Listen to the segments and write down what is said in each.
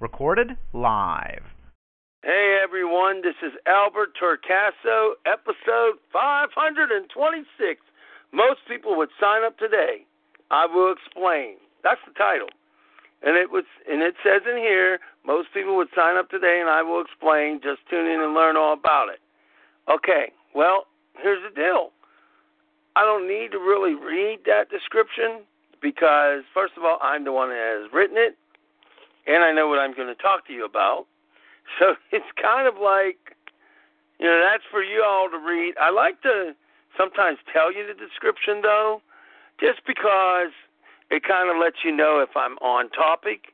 Recorded live. Hey everyone, this is Albert Turcaso, episode 526. Most people would sign up today. I will explain. That's the title. And it was and it says in here, most people would sign up today and I will explain. Just tune in and learn all about it. Okay, well, here's the deal. I don't need to really read that description because first of all, I'm the one that has written it and I know what I'm going to talk to you about. So it's kind of like, you know, that's for you all to read. I like to sometimes tell you the description though, just because it kind of lets you know if I'm on topic.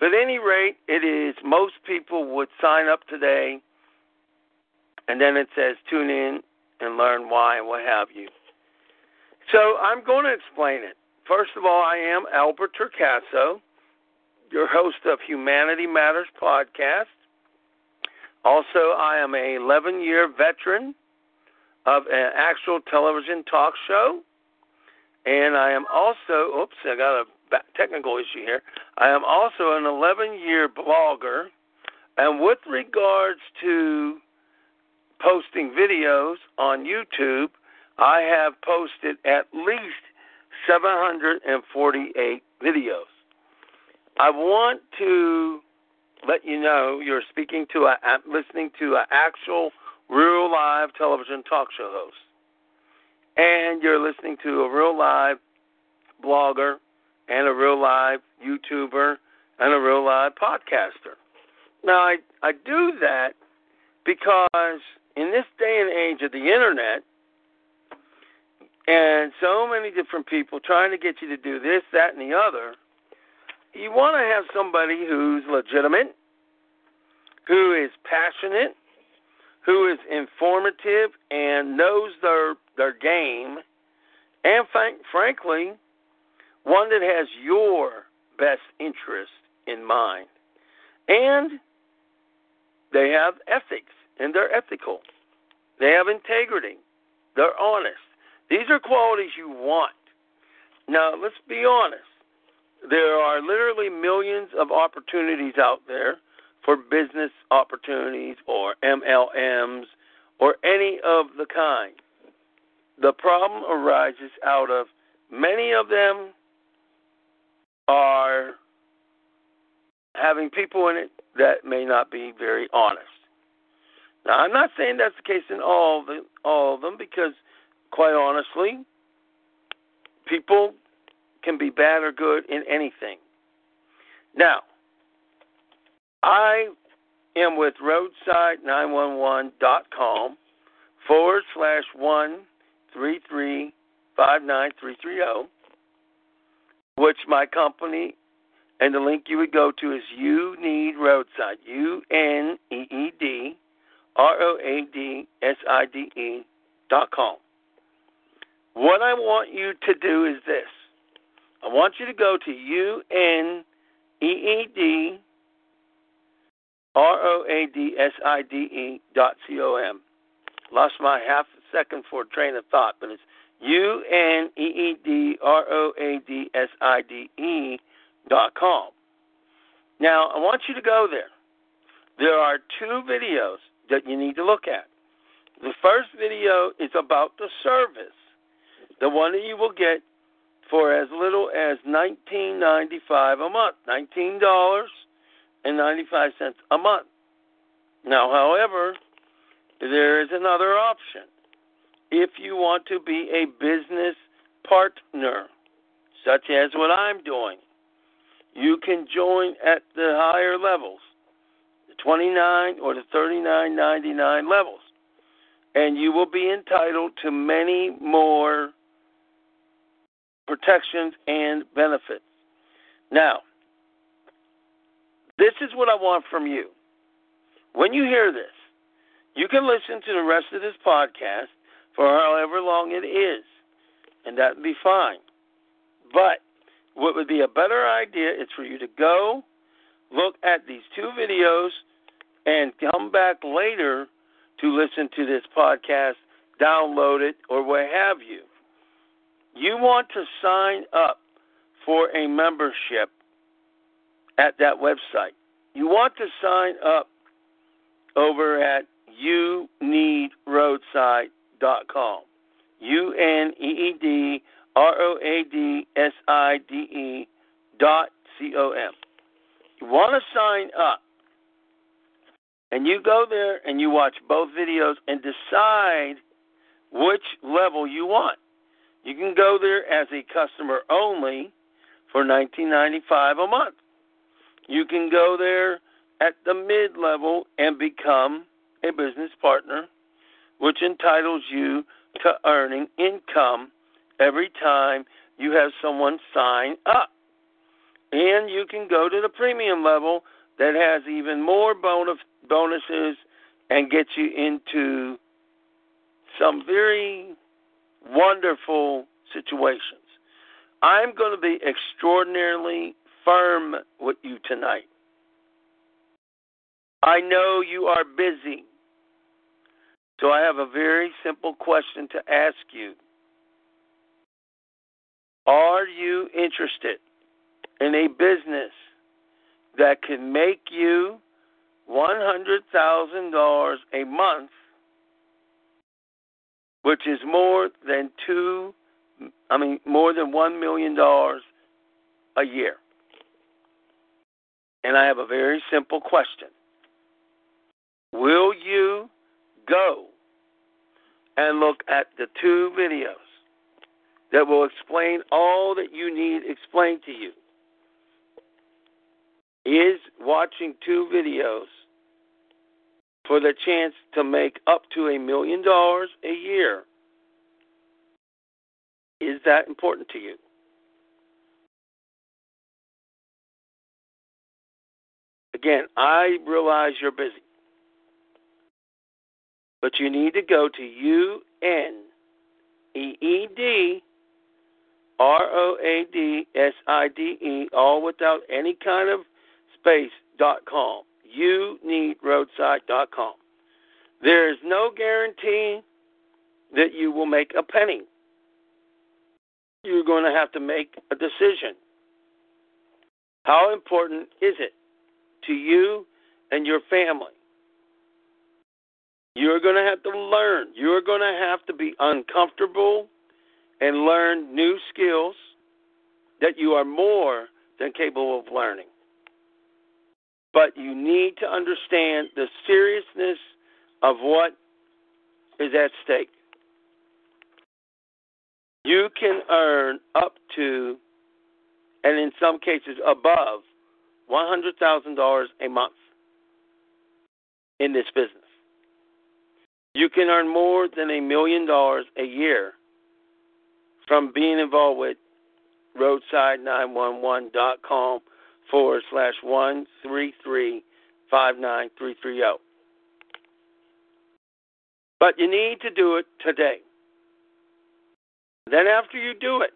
But at any rate, it is most people would sign up today, and then it says tune in and learn why and what have you. So I'm going to explain it. First of all, I am Albert Turcaso, your host of Humanity Matters podcast. Also, I am a 11 year veteran of an actual television talk show and I am also, oops, I got a technical issue here. I am also an 11 year blogger. And with regards to posting videos on YouTube, I have posted at least 748 videos. I want to let you know you're speaking to a, listening to an actual real live television talk show host and you're listening to a real live blogger and a real live YouTuber and a real live podcaster. Now, I, I do that because in this day and age of the internet, and so many different people trying to get you to do this, that, and the other, you want to have somebody who's legitimate, who is passionate, who is informative and knows their their game, and frank, frankly, one that has your best interest in mind. And they have ethics and they're ethical. They have integrity. They're honest. These are qualities you want. Now, let's be honest. There are literally millions of opportunities out there for business opportunities or MLMs or any of the kind. The problem arises out of many of them are having people in it that may not be very honest. Now, I'm not saying that's the case in all of them, all of them because, quite honestly, people can be bad or good in anything. Now, I am with roadside911.com forward slash one three three five nine three three zero, which my company and the link you would go to is You Need Roadside. U N E E D R O A D S I D E dot com. What I want you to do is this. I want you to go to U N E E D R O A D S I D E dot C O M. Lost my half second for a train of thought, but it's U N E E D R O A D S I D E dot com. Now, I want you to go there. There are two videos that you need to look at. The first video is about the service, the one that you will get for as little as nineteen ninety five a month, nineteen dollars and 95 cents a month. Now, however, there is another option. If you want to be a business partner, such as what I'm doing, you can join at the higher levels, the 29 or the 39.99 levels, and you will be entitled to many more protections and benefits. Now, this is what I want from you. When you hear this, you can listen to the rest of this podcast for however long it is, and that would be fine. But what would be a better idea is for you to go look at these two videos and come back later to listen to this podcast, download it, or what have you. You want to sign up for a membership at that website. You want to sign up over at uneedroadside.com. U N E E D R O A D S I D E dot C O M. You want to sign up. And you go there and you watch both videos and decide which level you want. You can go there as a customer only for $19.95 a month. You can go there at the mid level and become a business partner, which entitles you to earning income every time you have someone sign up. And you can go to the premium level that has even more bonus bonuses and gets you into some very wonderful situations. I'm going to be extraordinarily firm with you tonight. I know you are busy. So I have a very simple question to ask you. Are you interested in a business that can make you $100,000 a month, which is more than two, I mean, more than $1 million a year? And I have a very simple question. Will you go and look at the two videos that will explain all that you need explained to you? Is watching two videos for the chance to make up to a million dollars a year is that important to you? Again, I realize you're busy. But you need to go to U N E E D R O A D S I D E, all without any kind of space, dot com. You need roadside dot com. There is no guarantee that you will make a penny. You're going to have to make a decision. How important is it to you and your family? You're going to have to learn. You're going to have to be uncomfortable and learn new skills that you are more than capable of learning. But you need to understand the seriousness of what is at stake. You can earn up to, and in some cases above, $100,000 a month in this business. You can earn more than a million dollars a year from being involved with roadside911.com forward slash 133 59330. But you need to do it today. Then, after you do it,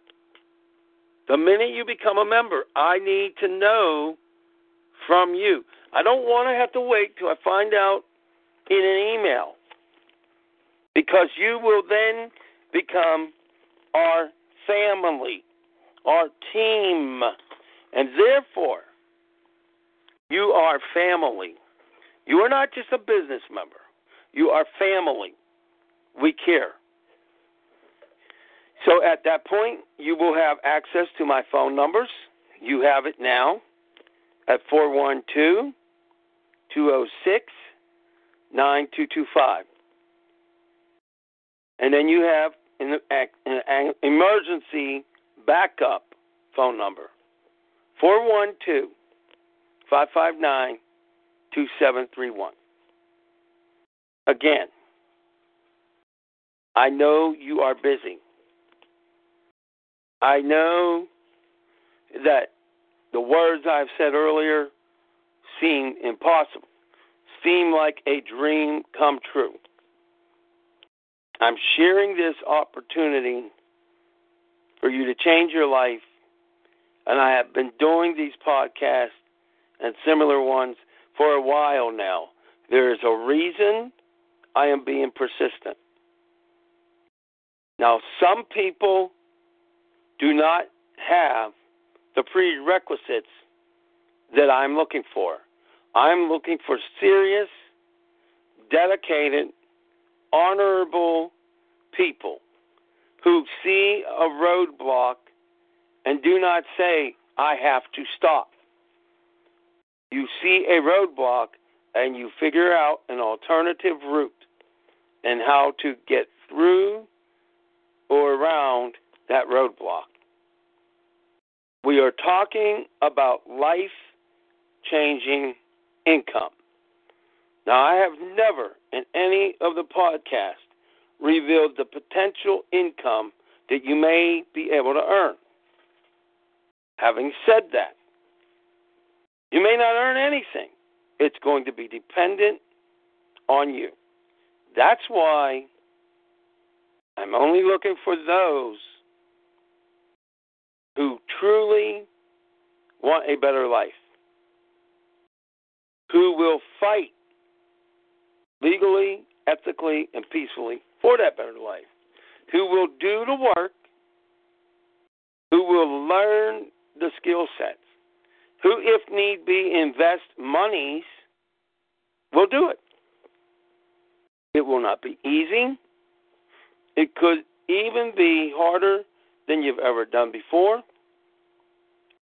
the minute you become a member, I need to know from you. I don't want to have to wait till I find out in an email because you will then become our family, our team, and therefore you are family. You are not just a business member, you are family. We care. So at that point, you will have access to my phone numbers. You have it now at 412 206 9225. And then you have an, an emergency backup phone number 412 559 2731. Again, I know you are busy. I know that the words I've said earlier seem impossible, seem like a dream come true. I'm sharing this opportunity for you to change your life, and I have been doing these podcasts and similar ones for a while now. There is a reason I am being persistent. Now, some people do not have the prerequisites that I'm looking for. I'm looking for serious, dedicated, honorable people who see a roadblock and do not say, I have to stop. You see a roadblock and you figure out an alternative route and how to get through or around that roadblock. We are talking about life changing income. Now, I have never in any of the podcasts revealed the potential income that you may be able to earn. Having said that, you may not earn anything. It's going to be dependent on you. That's why I'm only looking for those who truly want a better life, who will fight legally, ethically, and peacefully for that better life, who will do the work, who will learn the skill sets, who, if need be, invest monies, will do it. It will not be easy. It could even be harder than you've ever done before.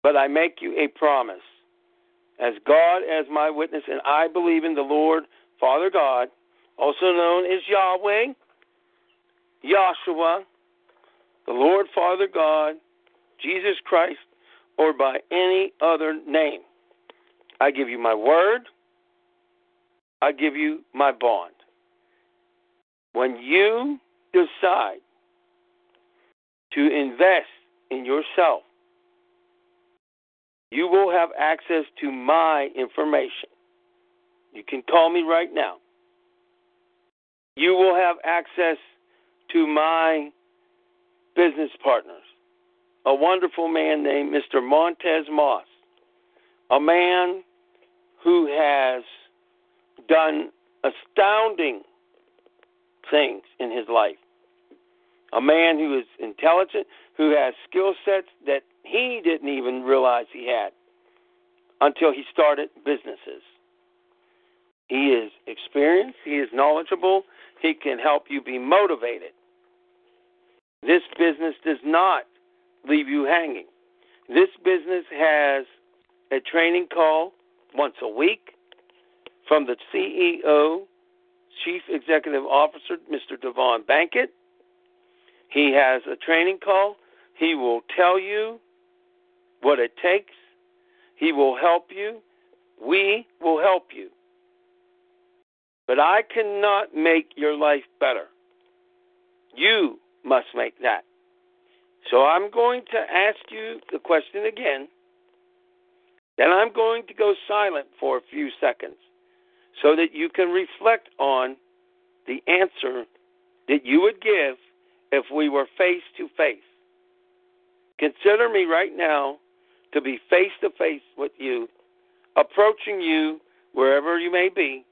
But I make you a promise. As God as my witness, and I believe in the Lord, Father God, also known as Yahweh, Yahshua, the Lord Father God, Jesus Christ, or by any other name. I give you my word. I give you my bond. When you decide to invest in yourself, you will have access to my information. You can call me right now. You will have access to my business partners. A wonderful man named Mr. Montez Moss, a man who has done astounding things in his life. A man who is intelligent, who has skill sets that he didn't even realize he had until he started businesses. He is experienced, he is knowledgeable, he can help you be motivated. This business does not leave you hanging. This business has a training call once a week from the CEO, Chief Executive Officer, Mr. Devon Bankett. He has a training call. He will tell you what it takes. He will help you. We will help you. But I cannot make your life better. You must make that. So I'm going to ask you the question again. Then I'm going to go silent for a few seconds so that you can reflect on the answer that you would give if we were face to face. Consider me right now to be face to face with you, approaching you wherever you may be.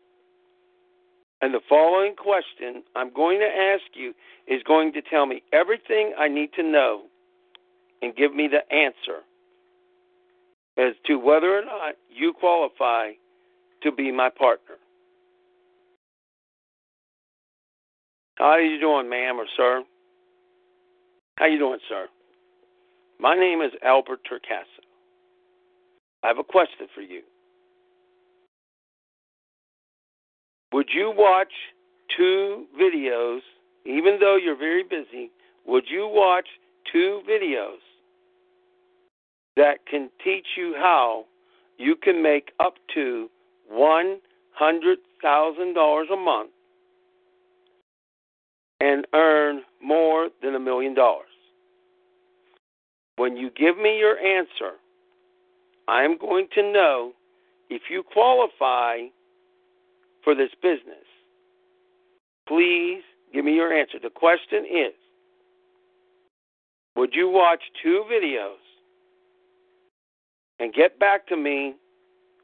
And the following question I'm going to ask you is going to tell me everything I need to know and give me the answer as to whether or not you qualify to be my partner. How are you doing, ma'am or sir? How you doing, sir? My name is Albert Turcasso. I have a question for you. Would you watch two videos, even though you're very busy? Would you watch two videos that can teach you how you can make up to $100,000 a month and earn more than a million dollars. When you give me your answer, I'm going to know if you qualify for this business. Please give me your answer. The question is Would you watch two videos and get back to me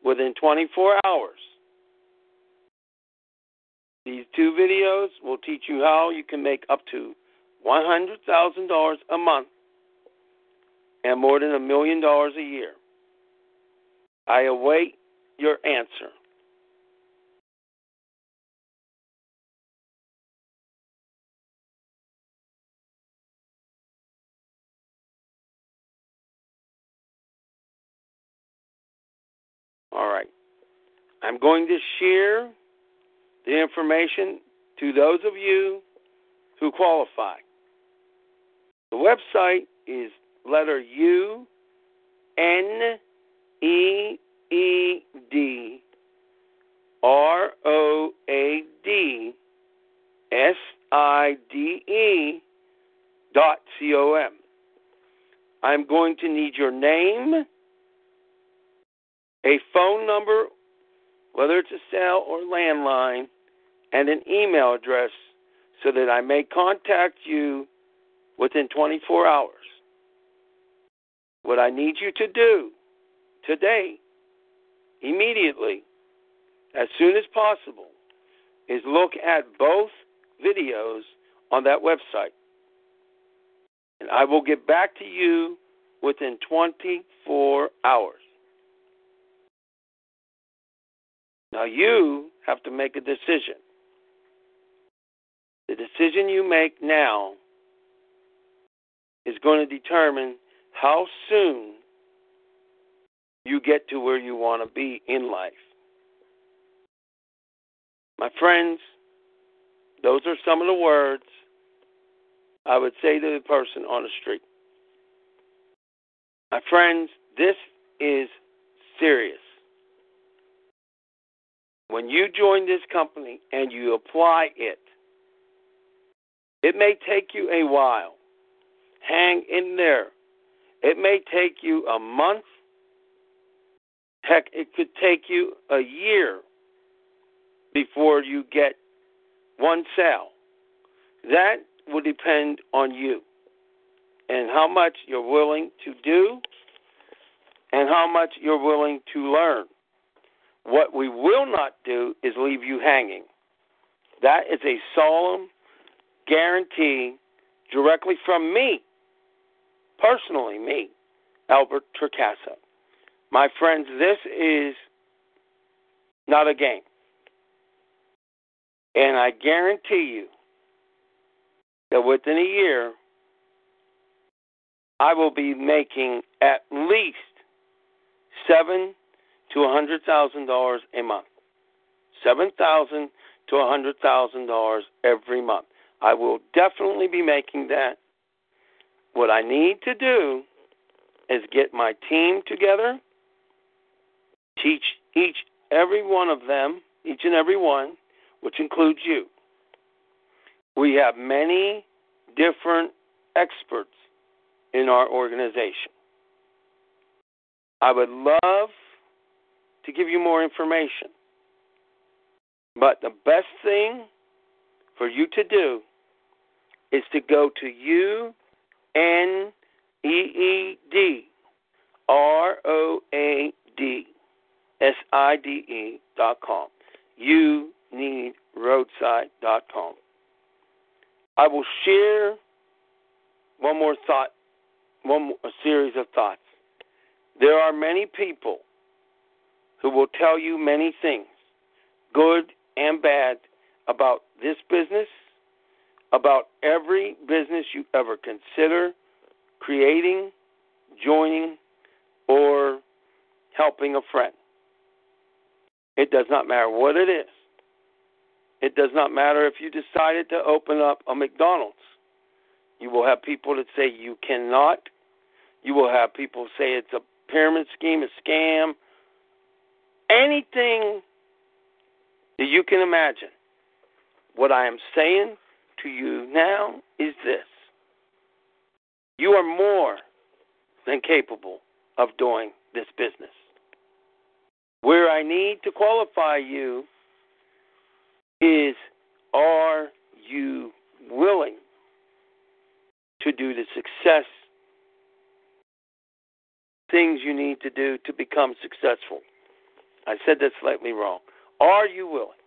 within 24 hours? These two videos will teach you how you can make up to $100,000 a month and more than a million dollars a year. I await your answer. All right. I'm going to share the information to those of you who qualify. The website is letter U N E E D R O A D S I D E dot C O M. I'm going to need your name, a phone number, whether it's a cell or landline, and an email address so that I may contact you within 24 hours. What I need you to do today, immediately, as soon as possible, is look at both videos on that website. And I will get back to you within 24 hours. Now you have to make a decision. The decision you make now is going to determine how soon you get to where you want to be in life. My friends, those are some of the words I would say to the person on the street. My friends, this is serious. When you join this company and you apply it, it may take you a while. Hang in there. It may take you a month. Heck, it could take you a year before you get one sale. That will depend on you and how much you're willing to do and how much you're willing to learn. What we will not do is leave you hanging. That is a solemn guarantee directly from me, personally, me, Albert Tricasso. My friends, this is not a game. And I guarantee you that within a year, I will be making at least seven to a hundred thousand dollars a month. Seven thousand to a hundred thousand dollars every month. I will definitely be making that. What I need to do is get my team together, teach each every one of them, each and every one, which includes you. We have many different experts in our organization. I would love to give you more information. But the best thing for you to do is to go to U N E E D R O A D S I D E dot com. You need roadside dot com. I will share one more thought, one more, series of thoughts. There are many people who will tell you many things, good and bad, about this business, about every business you ever consider creating, joining, or helping a friend. It does not matter what it is. It does not matter if you decided to open up a McDonald's. You will have people that say you cannot. You will have people say it's a pyramid scheme, a scam, anything that you can imagine. What I am saying to you now is this you are more than capable of doing this business. Where I need to qualify you is are you willing to do the success things you need to do to become successful? I said that slightly wrong. Are you willing?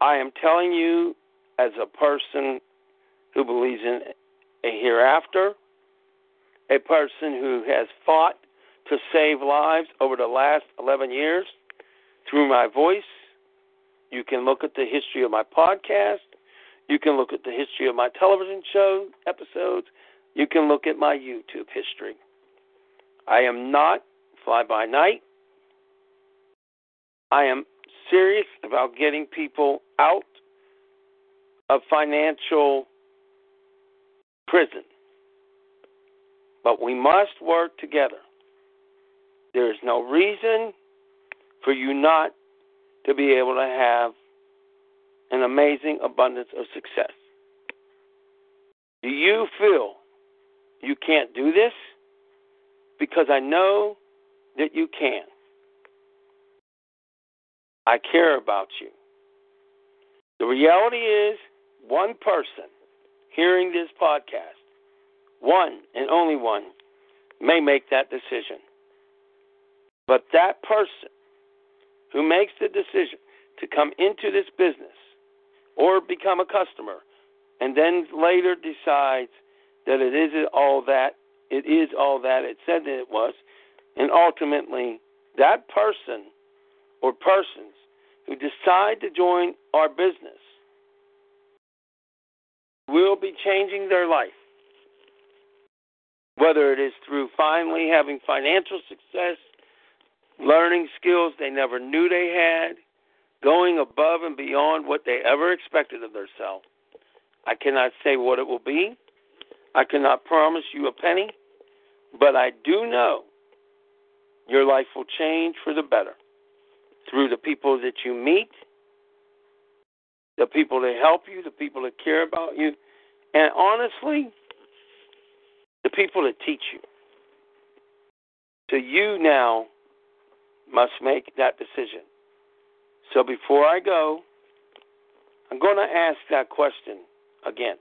I am telling you as a person who believes in a hereafter, a person who has fought to save lives over the last 11 years through my voice. You can look at the history of my podcast. You can look at the history of my television show episodes. You can look at my YouTube history. I am not fly by night. I am serious about getting people out of financial prison. But we must work together. There is no reason for you not to be able to have an amazing abundance of success. Do you feel you can't do this? Because I know that you can. I care about you. The reality is, one person hearing this podcast, one and only one, may make that decision. But that person who makes the decision to come into this business or become a customer and then later decides that it isn't all that it is all that it said that it was and ultimately that person or persons who decide to join our business will be changing their life whether it is through finally having financial success learning skills they never knew they had, going above and beyond what they ever expected of themselves. I cannot say what it will be. I cannot promise you a penny, but I do know your life will change for the better through the people that you meet, the people that help you, the people that care about you, and honestly, the people that teach you. So you now must make that decision. So before I go, I'm going to ask that question again.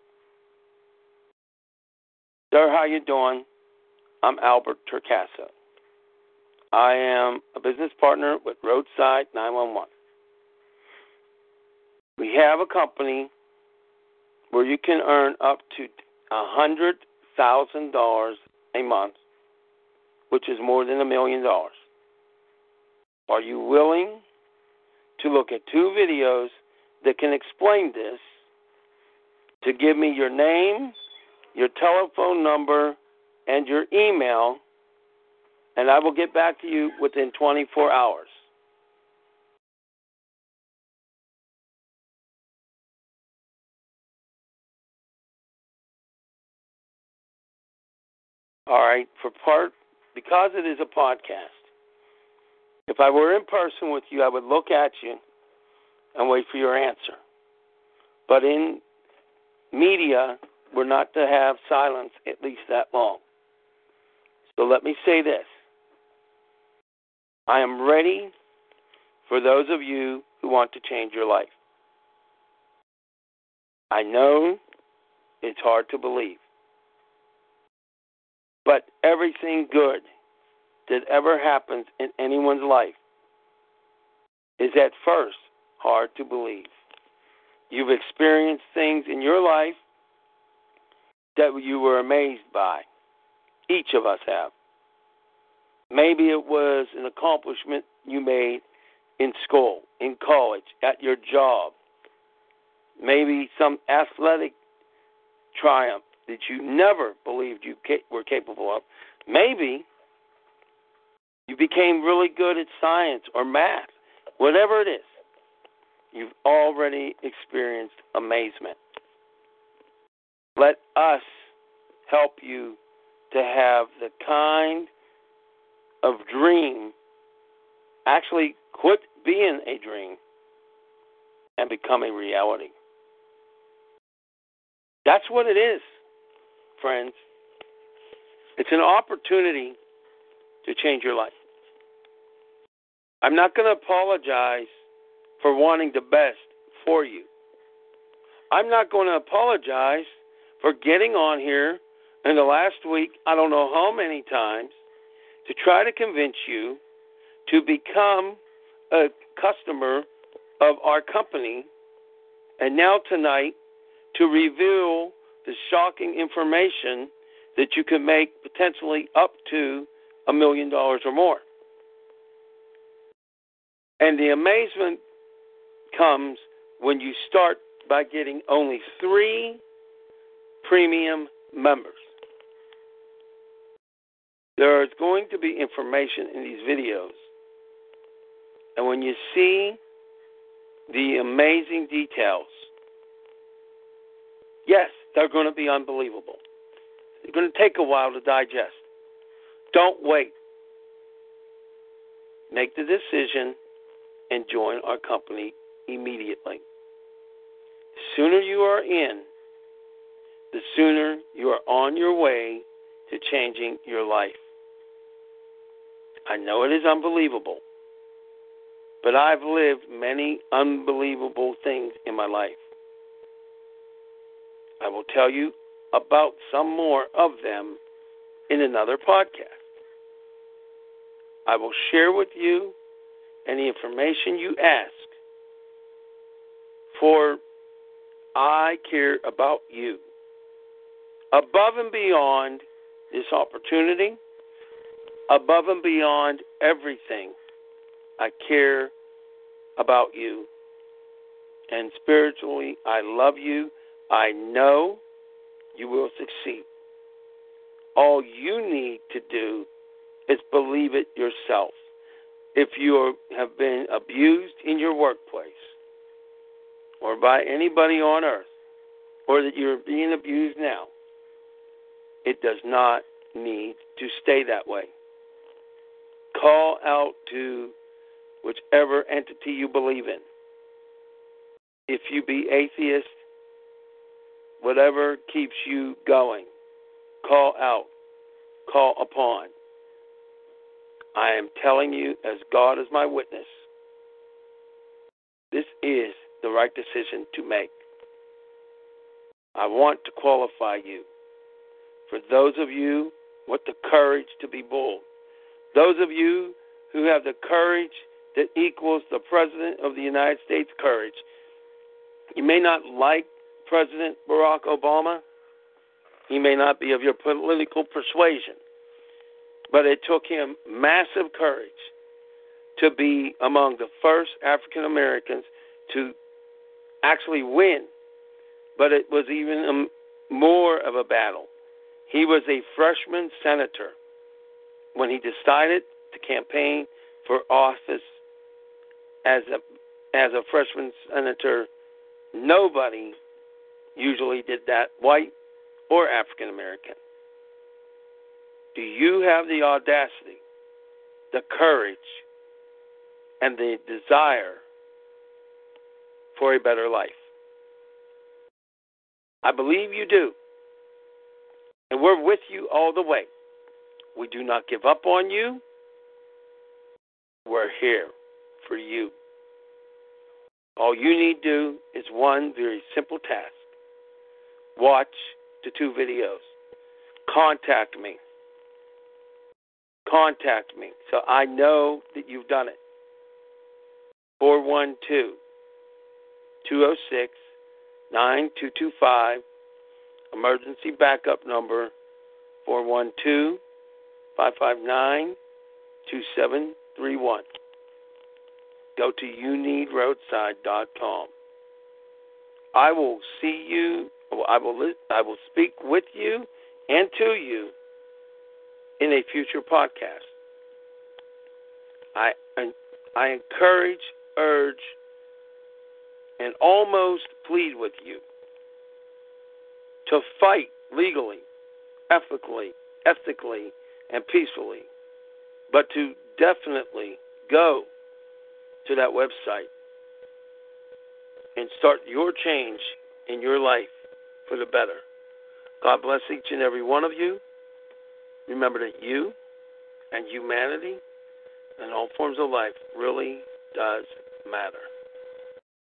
Sir, how you doing? I'm Albert Turcasso. I am a business partner with Roadside 911. We have a company where you can earn up to $100,000 a month, which is more than a million dollars. Are you willing to look at two videos that can explain this? To give me your name, your telephone number, and your email, and I will get back to you within 24 hours. All right, for part because it is a podcast. If I were in person with you, I would look at you and wait for your answer. But in media, we're not to have silence at least that long. So let me say this I am ready for those of you who want to change your life. I know it's hard to believe, but everything good that ever happens in anyone's life is at first hard to believe. You've experienced things in your life that you were amazed by. Each of us have. Maybe it was an accomplishment you made in school, in college, at your job. Maybe some athletic triumph that you never believed you were capable of. Maybe you became really good at science or math, whatever it is. You've already experienced amazement. Let us help you to have the kind of dream actually quit being a dream and become a reality. That's what it is, friends. It's an opportunity to change your life. I'm not going to apologize for wanting the best for you. I'm not going to apologize for getting on here in the last week, I don't know how many times, to try to convince you to become a customer of our company, and now tonight to reveal the shocking information that you can make potentially up to a million dollars or more. And the amazement comes when you start by getting only three premium members. There is going to be information in these videos. And when you see the amazing details, yes, they're going to be unbelievable. They're going to take a while to digest. Don't wait. Make the decision and join our company immediately. The sooner you are in, the sooner you are on your way to changing your life. I know it is unbelievable, but I've lived many unbelievable things in my life. I will tell you about some more of them in another podcast. I will share with you any information you ask, for I care about you. Above and beyond this opportunity, above and beyond everything, I care about you. And spiritually, I love you. I know you will succeed. All you need to do is believe it yourself. If you have been abused in your workplace or by anybody on earth, or that you're being abused now, it does not need to stay that way. Call out to whichever entity you believe in. If you be atheist, whatever keeps you going, call out, call upon. I am telling you, as God is my witness, this is the right decision to make. I want to qualify you. For those of you with the courage to be bold, those of you who have the courage that equals the President of the United States courage. You may not like President Barack Obama. He may not be of your political persuasion. But it took him massive courage to be among the first African Americans to actually win. But it was even more of a battle. He was a freshman senator when he decided to campaign for office as a as a freshman senator. Nobody usually did that, white or African American. Do you have the audacity, the courage, and the desire for a better life? I believe you do. And we're with you all the way. We do not give up on you. We're here for you. All you need to do is one very simple task watch the two videos, contact me contact me so I know that you've done it. 412 206 9225. Emergency backup number 412 559 2731. Go to youneedroadside.com. I will see you. I will. I will speak with you and to you in a future podcast. I I encourage, urge, and almost plead with you to fight legally, ethically, ethically, and peacefully, but to definitely go to that website and start your change in your life for the better. God bless each and every one of you. Remember that you and humanity and all forms of life really does matter.